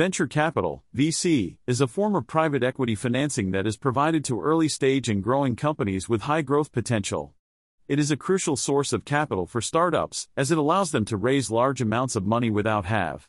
Venture capital, VC, is a form of private equity financing that is provided to early stage and growing companies with high growth potential. It is a crucial source of capital for startups, as it allows them to raise large amounts of money without have